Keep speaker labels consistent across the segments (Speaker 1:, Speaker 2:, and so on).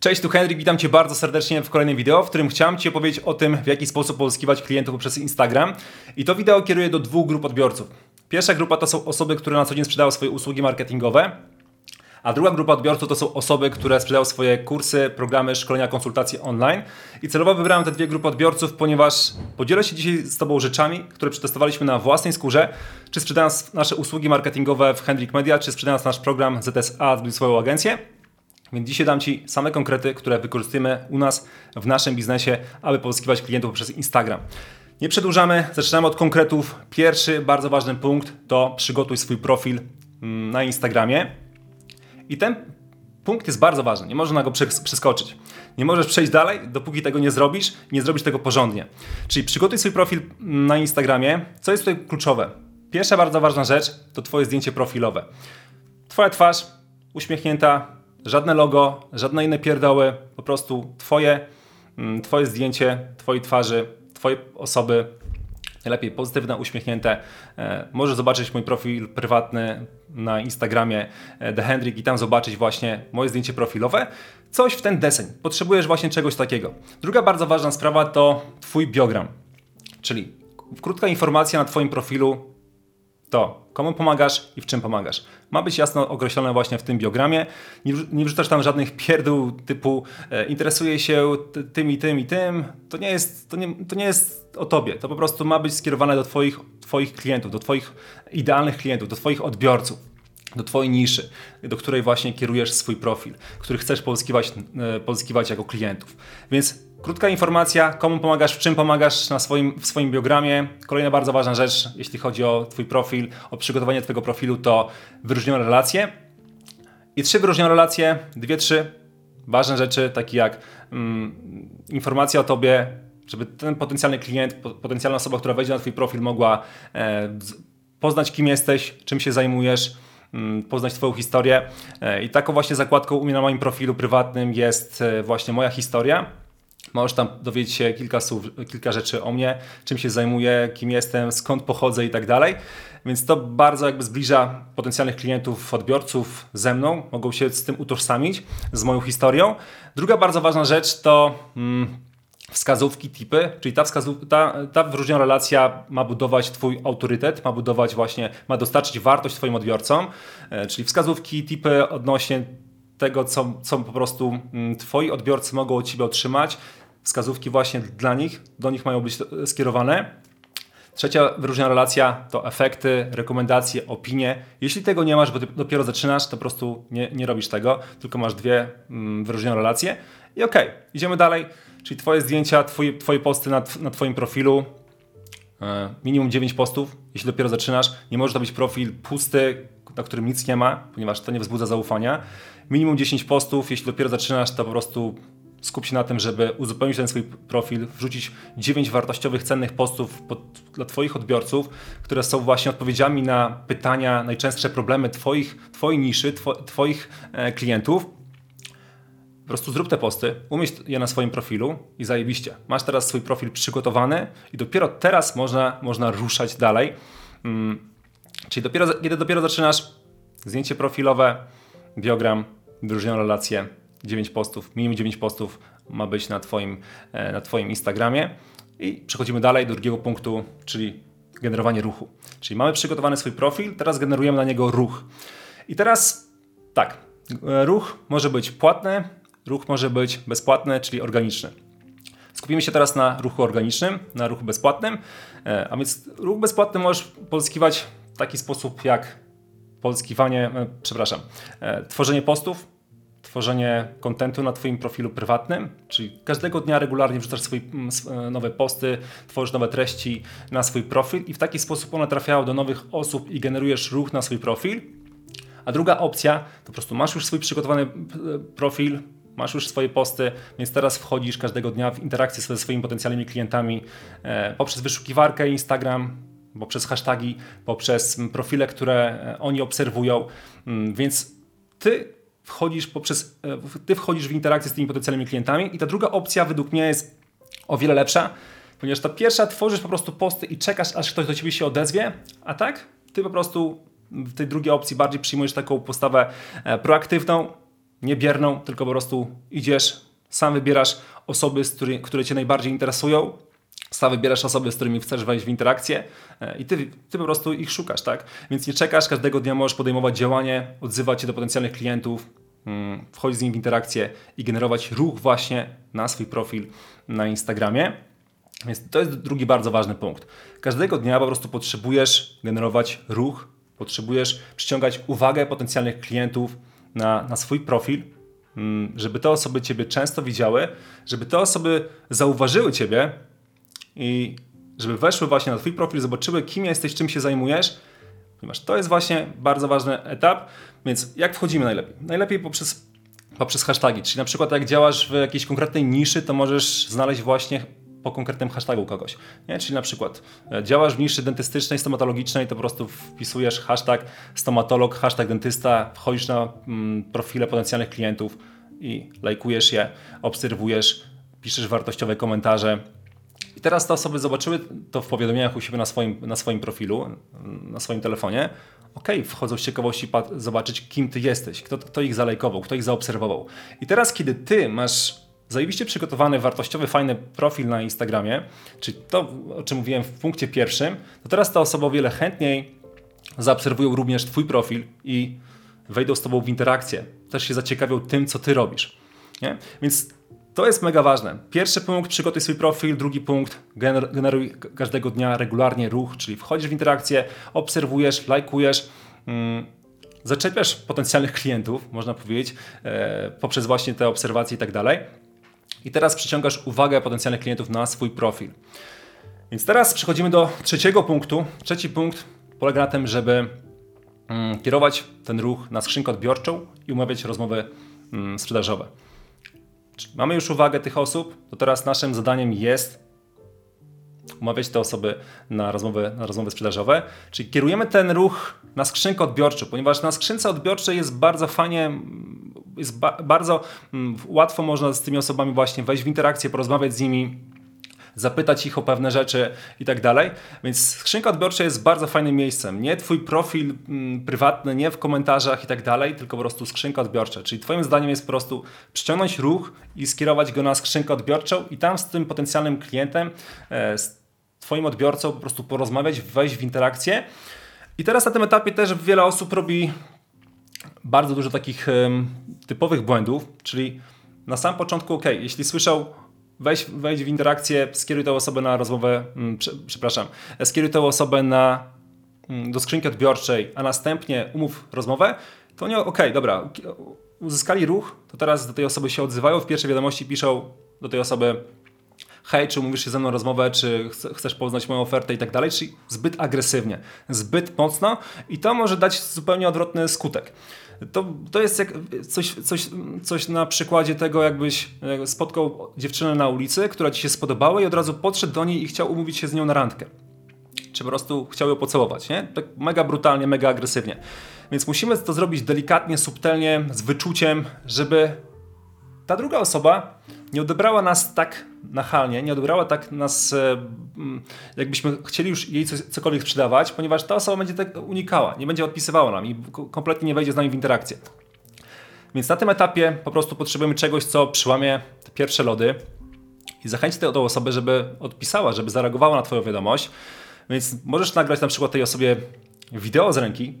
Speaker 1: Cześć, tu Henryk, witam Cię bardzo serdecznie w kolejnym wideo, w którym chciałem Ci opowiedzieć o tym, w jaki sposób pozyskiwać klientów poprzez Instagram. I to wideo kieruję do dwóch grup odbiorców. Pierwsza grupa to są osoby, które na co dzień sprzedają swoje usługi marketingowe, a druga grupa odbiorców to są osoby, które sprzedają swoje kursy, programy, szkolenia, konsultacje online. I celowo wybrałem te dwie grupy odbiorców, ponieważ podzielę się dzisiaj z Tobą rzeczami, które przetestowaliśmy na własnej skórze, czy sprzedając nasze usługi marketingowe w Hendrik Media, czy sprzedając nasz program ZSA, zbuduj swoją agencję. Więc dzisiaj dam Ci same konkrety, które wykorzystujemy u nas w naszym biznesie, aby pozyskiwać klientów przez Instagram. Nie przedłużamy, zaczynamy od konkretów. Pierwszy bardzo ważny punkt to przygotuj swój profil mm, na Instagramie. I ten punkt jest bardzo ważny, nie można go przeskoczyć. Nie możesz przejść dalej, dopóki tego nie zrobisz, nie zrobisz tego porządnie. Czyli przygotuj swój profil mm, na Instagramie. Co jest tutaj kluczowe? Pierwsza bardzo ważna rzecz to Twoje zdjęcie profilowe. Twoja twarz uśmiechnięta, Żadne logo, żadne inne pierdoły, po prostu twoje, mm, twoje zdjęcie, twojej twarzy, twoje osoby, najlepiej pozytywne, uśmiechnięte. E, możesz zobaczyć mój profil prywatny na Instagramie e, The Hendrik i tam zobaczyć właśnie moje zdjęcie profilowe. Coś w ten deseń. Potrzebujesz właśnie czegoś takiego. Druga bardzo ważna sprawa to twój biogram. Czyli krótka informacja na twoim profilu, to komu pomagasz i w czym pomagasz. Ma być jasno określone właśnie w tym biogramie. Nie, nie wrzucasz tam żadnych pierdół typu e, interesuje się tym i tym i tym. To nie, jest, to, nie, to nie jest o tobie. To po prostu ma być skierowane do twoich, twoich klientów, do twoich idealnych klientów, do twoich odbiorców do Twojej niszy, do której właśnie kierujesz swój profil, który chcesz pozyskiwać, e, pozyskiwać jako klientów. Więc Krótka informacja, komu pomagasz, w czym pomagasz na swoim, w swoim biogramie. Kolejna bardzo ważna rzecz, jeśli chodzi o Twój profil, o przygotowanie Twojego profilu, to wyróżnione relacje. I trzy wyróżnione relacje, dwie, trzy ważne rzeczy, takie jak mm, informacja o Tobie, żeby ten potencjalny klient, potencjalna osoba, która wejdzie na Twój profil, mogła e, poznać, kim jesteś, czym się zajmujesz, poznać Twoją historię. E, I taką właśnie zakładką u mnie na moim profilu prywatnym jest e, właśnie moja historia. Możesz tam dowiedzieć się kilka słów, kilka rzeczy o mnie, czym się zajmuję, kim jestem, skąd pochodzę i tak dalej. Więc to bardzo jakby zbliża potencjalnych klientów, odbiorców ze mną, mogą się z tym utożsamić, z moją historią. Druga bardzo ważna rzecz to mm, wskazówki, tipy, czyli ta, wskazów, ta, ta wyróżniona relacja ma budować Twój autorytet, ma budować właśnie, ma dostarczyć wartość Twoim odbiorcom, e, czyli wskazówki, tipy odnośnie tego, co, co po prostu mm, Twoi odbiorcy mogą od Ciebie otrzymać. Wskazówki właśnie dla nich, do nich mają być skierowane. Trzecia wyróżniona relacja to efekty, rekomendacje, opinie. Jeśli tego nie masz, bo dopiero zaczynasz, to po prostu nie, nie robisz tego, tylko masz dwie mm, wyróżnione relacje. I okej, okay, idziemy dalej. Czyli Twoje zdjęcia, twoje, twoje posty na, na Twoim profilu. E, minimum 9 postów, jeśli dopiero zaczynasz. Nie może to być profil pusty, na którym nic nie ma, ponieważ to nie wzbudza zaufania. Minimum 10 postów, jeśli dopiero zaczynasz, to po prostu skup się na tym, żeby uzupełnić ten swój profil, wrzucić 9 wartościowych, cennych postów pod, dla Twoich odbiorców, które są właśnie odpowiedziami na pytania, najczęstsze problemy Twoich, twojej niszy, two, Twoich e, klientów. Prostu zrób te posty, umieść je na swoim profilu i zajebiście. Masz teraz swój profil przygotowany i dopiero teraz można, można ruszać dalej. Hmm Czyli dopiero, kiedy dopiero zaczynasz, zdjęcie profilowe, biogram, wyróżnioną relację, 9 postów, minimum 9 postów ma być na twoim, e, na twoim Instagramie. I przechodzimy dalej do drugiego punktu, czyli generowanie ruchu. Czyli mamy przygotowany swój profil, teraz generujemy na niego ruch. I teraz tak, e, ruch może być płatny, ruch może być bezpłatny, czyli organiczny. Skupimy się teraz na ruchu organicznym, na ruchu bezpłatnym. E, a więc ruch bezpłatny możesz pozyskiwać taki sposób jak pozyskiwanie, e, przepraszam, e, tworzenie postów, tworzenie kontentu na Twoim profilu prywatnym, czyli każdego dnia regularnie wrzucasz swoje nowe posty, tworzysz nowe treści na swój profil i w taki sposób one trafiają do nowych osób i generujesz ruch na swój profil. A druga opcja to po prostu masz już swój przygotowany profil, masz już swoje posty, więc teraz wchodzisz każdego dnia w interakcję ze swoimi potencjalnymi klientami poprzez wyszukiwarkę Instagram, poprzez hashtagi, poprzez profile, które e, oni obserwują, mm, więc ty wchodzisz poprzez, e, ty wchodzisz w interakcję z tymi potencjalnymi klientami i ta druga opcja według mnie jest o wiele lepsza, ponieważ ta pierwsza tworzysz po prostu posty i czekasz, aż ktoś do ciebie się odezwie, a tak? Ty po prostu w tej drugiej opcji bardziej przyjmujesz taką postawę e, proaktywną, niebierną, tylko po prostu idziesz, sam wybierasz osoby, który, które Cię najbardziej interesują, sam wybierasz osoby, z którymi chcesz wejść w interakcję e, i ty, ty po prostu ich szukasz, tak? Więc nie czekasz, każdego dnia możesz podejmować działanie, odzywać się do potencjalnych klientów, mm, wchodzić z nimi w interakcję i generować ruch właśnie na swój profil na Instagramie. Więc to jest drugi bardzo ważny punkt. Każdego dnia po prostu potrzebujesz generować ruch, potrzebujesz przyciągać uwagę potencjalnych klientów na, na swój profil, mm, żeby te osoby Ciebie często widziały, żeby te osoby zauważyły Ciebie i żeby weszły właśnie na Twój profil, zobaczyły, kim jesteś, czym się zajmujesz, ponieważ to jest właśnie bardzo ważny etap. Więc jak wchodzimy najlepiej? Najlepiej poprzez, poprzez hasztagi, czyli na przykład jak działasz w jakiejś konkretnej niszy, to możesz znaleźć właśnie po konkretnym hashtagu kogoś. Nie? Czyli na przykład e, działasz w niszy dentystycznej, stomatologicznej, to po prostu wpisujesz hashtag stomatolog, hashtag dentysta, wchodzisz na mm, profile potencjalnych klientów i lajkujesz je, obserwujesz, piszesz wartościowe komentarze. I teraz te osoby zobaczyły to w powiadomieniach u siebie na swoim, na swoim profilu, na swoim telefonie. Ok, wchodzą z ciekawości zobaczyć, kim ty jesteś, kto, kto ich zalajkował, kto ich zaobserwował. I teraz, kiedy ty masz zajebiście przygotowany, wartościowy, fajny profil na Instagramie, czyli to, o czym mówiłem w punkcie pierwszym, to teraz ta osoba o wiele chętniej zaobserwują również Twój profil i wejdą z Tobą w interakcję. Też się zaciekawią tym, co Ty robisz. Nie? Więc to jest mega ważne. Pierwszy punkt, przygotuj swój profil. Drugi punkt, generuj każdego dnia regularnie ruch, czyli wchodzisz w interakcję, obserwujesz, lajkujesz, mm, zaczepiasz potencjalnych klientów, można powiedzieć, e, poprzez właśnie te obserwacje i tak dalej. I teraz przyciągasz uwagę potencjalnych klientów na swój profil. Więc teraz przechodzimy do trzeciego punktu. Trzeci punkt polega na tym, żeby mm, kierować ten ruch na skrzynkę odbiorczą i umawiać rozmowy mm, sprzedażowe. Mamy już uwagę tych osób, to teraz naszym zadaniem jest umawiać te osoby na rozmowy, na rozmowy sprzedażowe, czyli kierujemy ten ruch na skrzynkę odbiorczą, ponieważ na skrzynce odbiorczej jest bardzo fajnie jest ba bardzo mm, łatwo można z tymi osobami właśnie wejść w interakcję, porozmawiać z nimi, zapytać ich o pewne rzeczy i tak dalej. Więc skrzynka odbiorcza jest bardzo fajnym miejscem. Nie twój profil mm, prywatny, nie w komentarzach i tak dalej, tylko po prostu skrzynka odbiorcza. Czyli twoim zdaniem jest po prostu przyciągnąć ruch i skierować go na skrzynkę odbiorczą i tam z tym potencjalnym klientem, e, z twoim odbiorcą po prostu porozmawiać, wejść w interakcję. I teraz na tym etapie też wiele osób robi bardzo dużo takich typowych błędów, czyli na samym początku, ok, jeśli słyszał wejdź, wejdź w interakcję, skieruj tę osobę na rozmowę, mm, przepraszam, skieruj tę osobę na, mm, do skrzynki odbiorczej, a następnie umów rozmowę, to nie, ok, dobra, uzyskali ruch, to teraz do tej osoby się odzywają, w pierwszej wiadomości piszą do tej osoby hej, czy mówisz się ze mną rozmowę, czy chcesz poznać moją ofertę i tak dalej, czyli zbyt agresywnie, zbyt mocno i to może dać zupełnie odwrotny skutek. To, to jest jak coś, coś, coś na przykładzie tego, jakbyś spotkał dziewczynę na ulicy, która ci się spodobała i od razu podszedł do niej i chciał umówić się z nią na randkę. Czy po prostu chciał ją pocałować, nie? Tak mega brutalnie, mega agresywnie. Więc musimy to zrobić delikatnie, subtelnie, z wyczuciem, żeby ta druga osoba nie odebrała nas tak nachalnie, nie odebrała tak nas, e, jakbyśmy chcieli już jej cokolwiek sprzedawać, ponieważ ta osoba będzie tak unikała, nie będzie odpisywała nam i kompletnie nie wejdzie z nami w interakcję. Więc na tym etapie po prostu potrzebujemy czegoś, co przyłamie te pierwsze lody i zachęci tę osobę, żeby odpisała, żeby zareagowała na Twoją wiadomość. Więc możesz nagrać na przykład tej osobie wideo z ręki,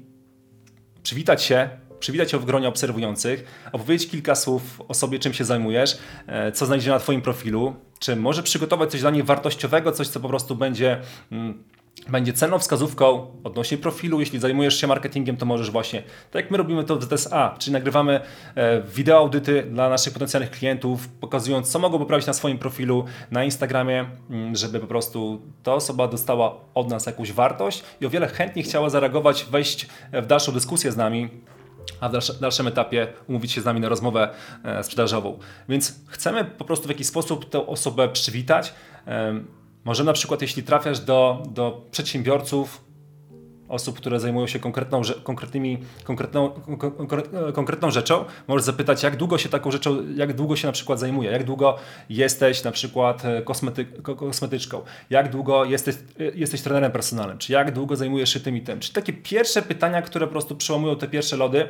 Speaker 1: przywitać się, przywitać ją w gronie obserwujących, opowiedzieć kilka słów o sobie, czym się zajmujesz, e, co znajdzie na Twoim profilu, czy może przygotować coś dla niej wartościowego, coś, co po prostu będzie. Mm, będzie cenną wskazówką odnośnie profilu. Jeśli zajmujesz się marketingiem, to możesz właśnie, tak jak my robimy to w ZSA, czyli nagrywamy e, wideo audyty dla naszych potencjalnych klientów, pokazując, co mogą poprawić na swoim profilu na Instagramie, mm, żeby po prostu ta osoba dostała od nas jakąś wartość i o wiele chętniej chciała zareagować, wejść w dalszą dyskusję z nami a w dalszym etapie umówić się z nami na rozmowę e, sprzedażową. Więc chcemy po prostu w jakiś sposób tę osobę przywitać. Może na przykład, jeśli trafiasz do, do przedsiębiorców, osób, które zajmują się konkretną, konkretnymi, konkretną, konkretną rzeczą, możesz zapytać, jak długo się taką rzeczą, jak długo się na przykład zajmuje, jak długo jesteś na przykład e, kosmety, kosmetyczką, jak długo jesteś, e, jesteś trenerem personalnym, czy jak długo zajmujesz się tym i tym. Czyli takie pierwsze pytania, które po prostu przełamują te pierwsze lody,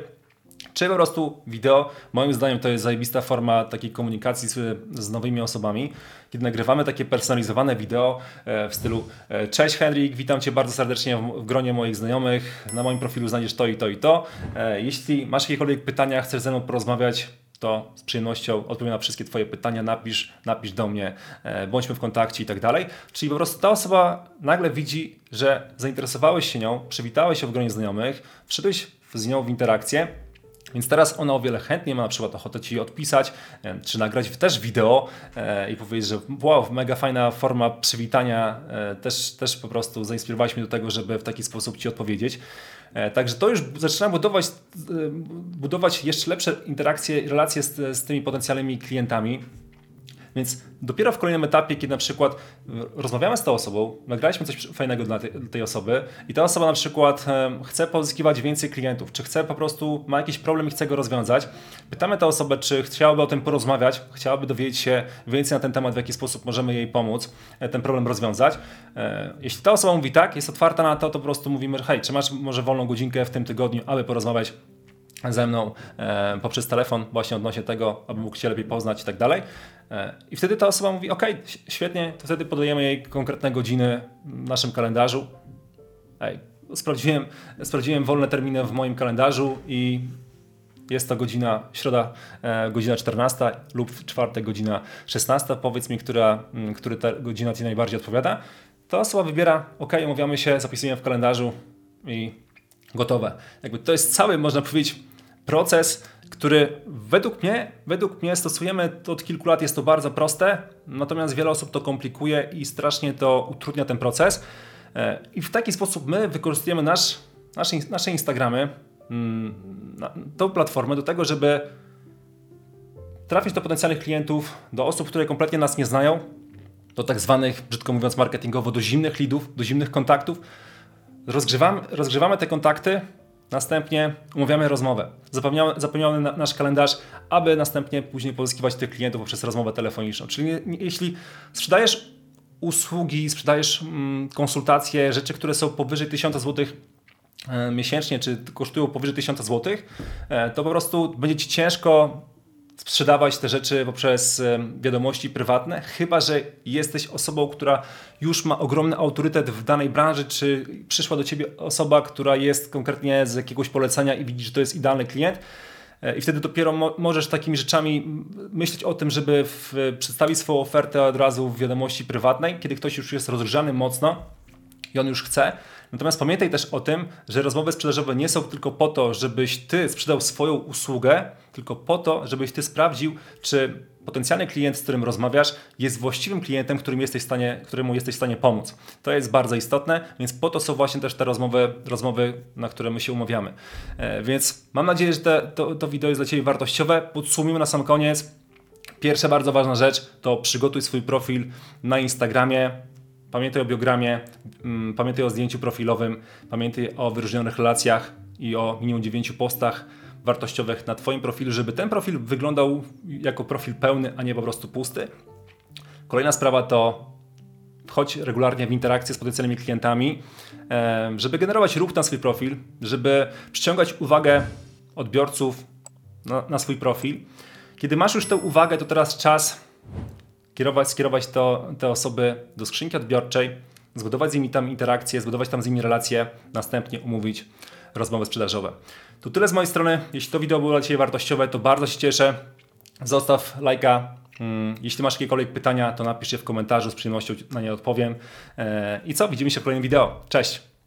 Speaker 1: czy po prostu wideo. Moim zdaniem to jest zajebista forma takiej komunikacji z, z nowymi osobami, kiedy nagrywamy takie personalizowane wideo e, w stylu e, Cześć Henryk, witam Cię bardzo serdecznie w, w gronie moich znajomych, na moim profilu znajdziesz to i to i to. E, jeśli masz jakiekolwiek pytania, chcesz ze mną porozmawiać, to z przyjemnością odpowiem na wszystkie Twoje pytania, napisz, napisz do mnie, bądźmy w kontakcie i tak dalej. Czyli po prostu ta osoba nagle widzi, że zainteresowałeś się nią, przywitałeś się w gronie znajomych, wszedłeś z nią w interakcję, więc teraz ona o wiele chętniej ma na przykład ochotę Ci odpisać, czy nagrać też wideo e, i powiedzieć, że wow, mega fajna forma przywitania, e, też, też po prostu zainspirowałeś mnie do tego, żeby w taki sposób Ci odpowiedzieć. E, także to już zaczyna budować, budować jeszcze lepsze interakcje, relacje z, z tymi potencjalnymi klientami. Więc dopiero w kolejnym etapie, kiedy na przykład rozmawiamy z tą osobą, nagraliśmy coś fajnego dla tej osoby i ta osoba na przykład chce pozyskiwać więcej klientów, czy chce po prostu, ma jakiś problem i chce go rozwiązać, pytamy tę osobę, czy chciałaby o tym porozmawiać, chciałaby dowiedzieć się więcej na ten temat, w jaki sposób możemy jej pomóc e, ten problem rozwiązać. E, jeśli ta osoba mówi tak, jest otwarta na to, to po prostu mówimy, hej, czy masz może wolną godzinkę w tym tygodniu, aby porozmawiać ze mną e, poprzez telefon właśnie odnośnie tego, aby mógł się lepiej poznać i tak dalej. E, I wtedy ta osoba mówi, ok, świetnie, to wtedy podajemy jej konkretne godziny w naszym kalendarzu. Ej, sprawdziłem, sprawdziłem wolne terminy w moim kalendarzu i jest to godzina środa, e, godzina 14 lub czwartek, godzina 16. Powiedz mi, która, który ta godzina Ci najbardziej odpowiada. Ta osoba wybiera, ok, umawiamy się, zapisujemy w kalendarzu i gotowe. Jakby to jest cały, można powiedzieć, proces, który według mnie, według mnie stosujemy od kilku lat, jest to bardzo proste, natomiast wiele osób to komplikuje i strasznie to utrudnia ten proces. E, I w taki sposób my wykorzystujemy nasz, nasze, nasze Instagramy, mm, tą platformę do tego, żeby trafić do potencjalnych klientów, do osób, które kompletnie nas nie znają, do tak zwanych, brzydko mówiąc marketingowo, do zimnych leadów, do zimnych kontaktów. Rozgrzewamy, rozgrzewamy te kontakty, Następnie umawiamy rozmowę. Zapełniamy, zapełniamy nasz kalendarz, aby następnie później pozyskiwać tych klientów poprzez rozmowę telefoniczną. Czyli jeśli sprzedajesz usługi, sprzedajesz mm, konsultacje, rzeczy, które są powyżej 1000 zł e, miesięcznie, czy kosztują powyżej 1000 zł, e, to po prostu będzie Ci ciężko sprzedawać te rzeczy poprzez wiadomości prywatne, chyba że jesteś osobą, która już ma ogromny autorytet w danej branży, czy przyszła do ciebie osoba, która jest konkretnie z jakiegoś polecenia i widzi, że to jest idealny klient. E, I wtedy dopiero mo możesz takimi rzeczami myśleć o tym, żeby w, przedstawić swoją ofertę od razu w wiadomości prywatnej, kiedy ktoś już jest rozgrzany mocno i on już chce. Natomiast pamiętaj też o tym, że rozmowy sprzedażowe nie są tylko po to, żebyś ty sprzedał swoją usługę, tylko po to, żebyś ty sprawdził, czy potencjalny klient, z którym rozmawiasz, jest właściwym klientem, którym jesteś w stanie, któremu jesteś w stanie pomóc. To jest bardzo istotne, więc po to są właśnie też te rozmowy, rozmowy na które my się umawiamy. E, więc mam nadzieję, że te, to, to wideo jest dla Ciebie wartościowe. Podsumujmy na sam koniec. Pierwsza bardzo ważna rzecz to przygotuj swój profil na Instagramie, Pamiętaj o biogramie, mm, pamiętaj o zdjęciu profilowym, pamiętaj o wyróżnionych relacjach i o minimum 9 postach wartościowych na Twoim profilu, żeby ten profil wyglądał jako profil pełny, a nie po prostu pusty. Kolejna sprawa to wchodź regularnie w interakcję z potencjalnymi klientami, żeby generować ruch na swój profil, żeby przyciągać uwagę odbiorców na, na swój profil. Kiedy masz już tę uwagę, to teraz czas kierować, skierować to, te osoby do skrzynki odbiorczej, zbudować z nimi tam interakcje, zbudować tam z nimi relacje, następnie umówić rozmowy sprzedażowe. To tyle z mojej strony. Jeśli to wideo było dla Ciebie wartościowe, to bardzo się cieszę. Zostaw lajka. Mm, jeśli masz jakiekolwiek pytania, to napisz je w komentarzu, z przyjemnością na nie odpowiem. E, I co? Widzimy się w kolejnym wideo. Cześć!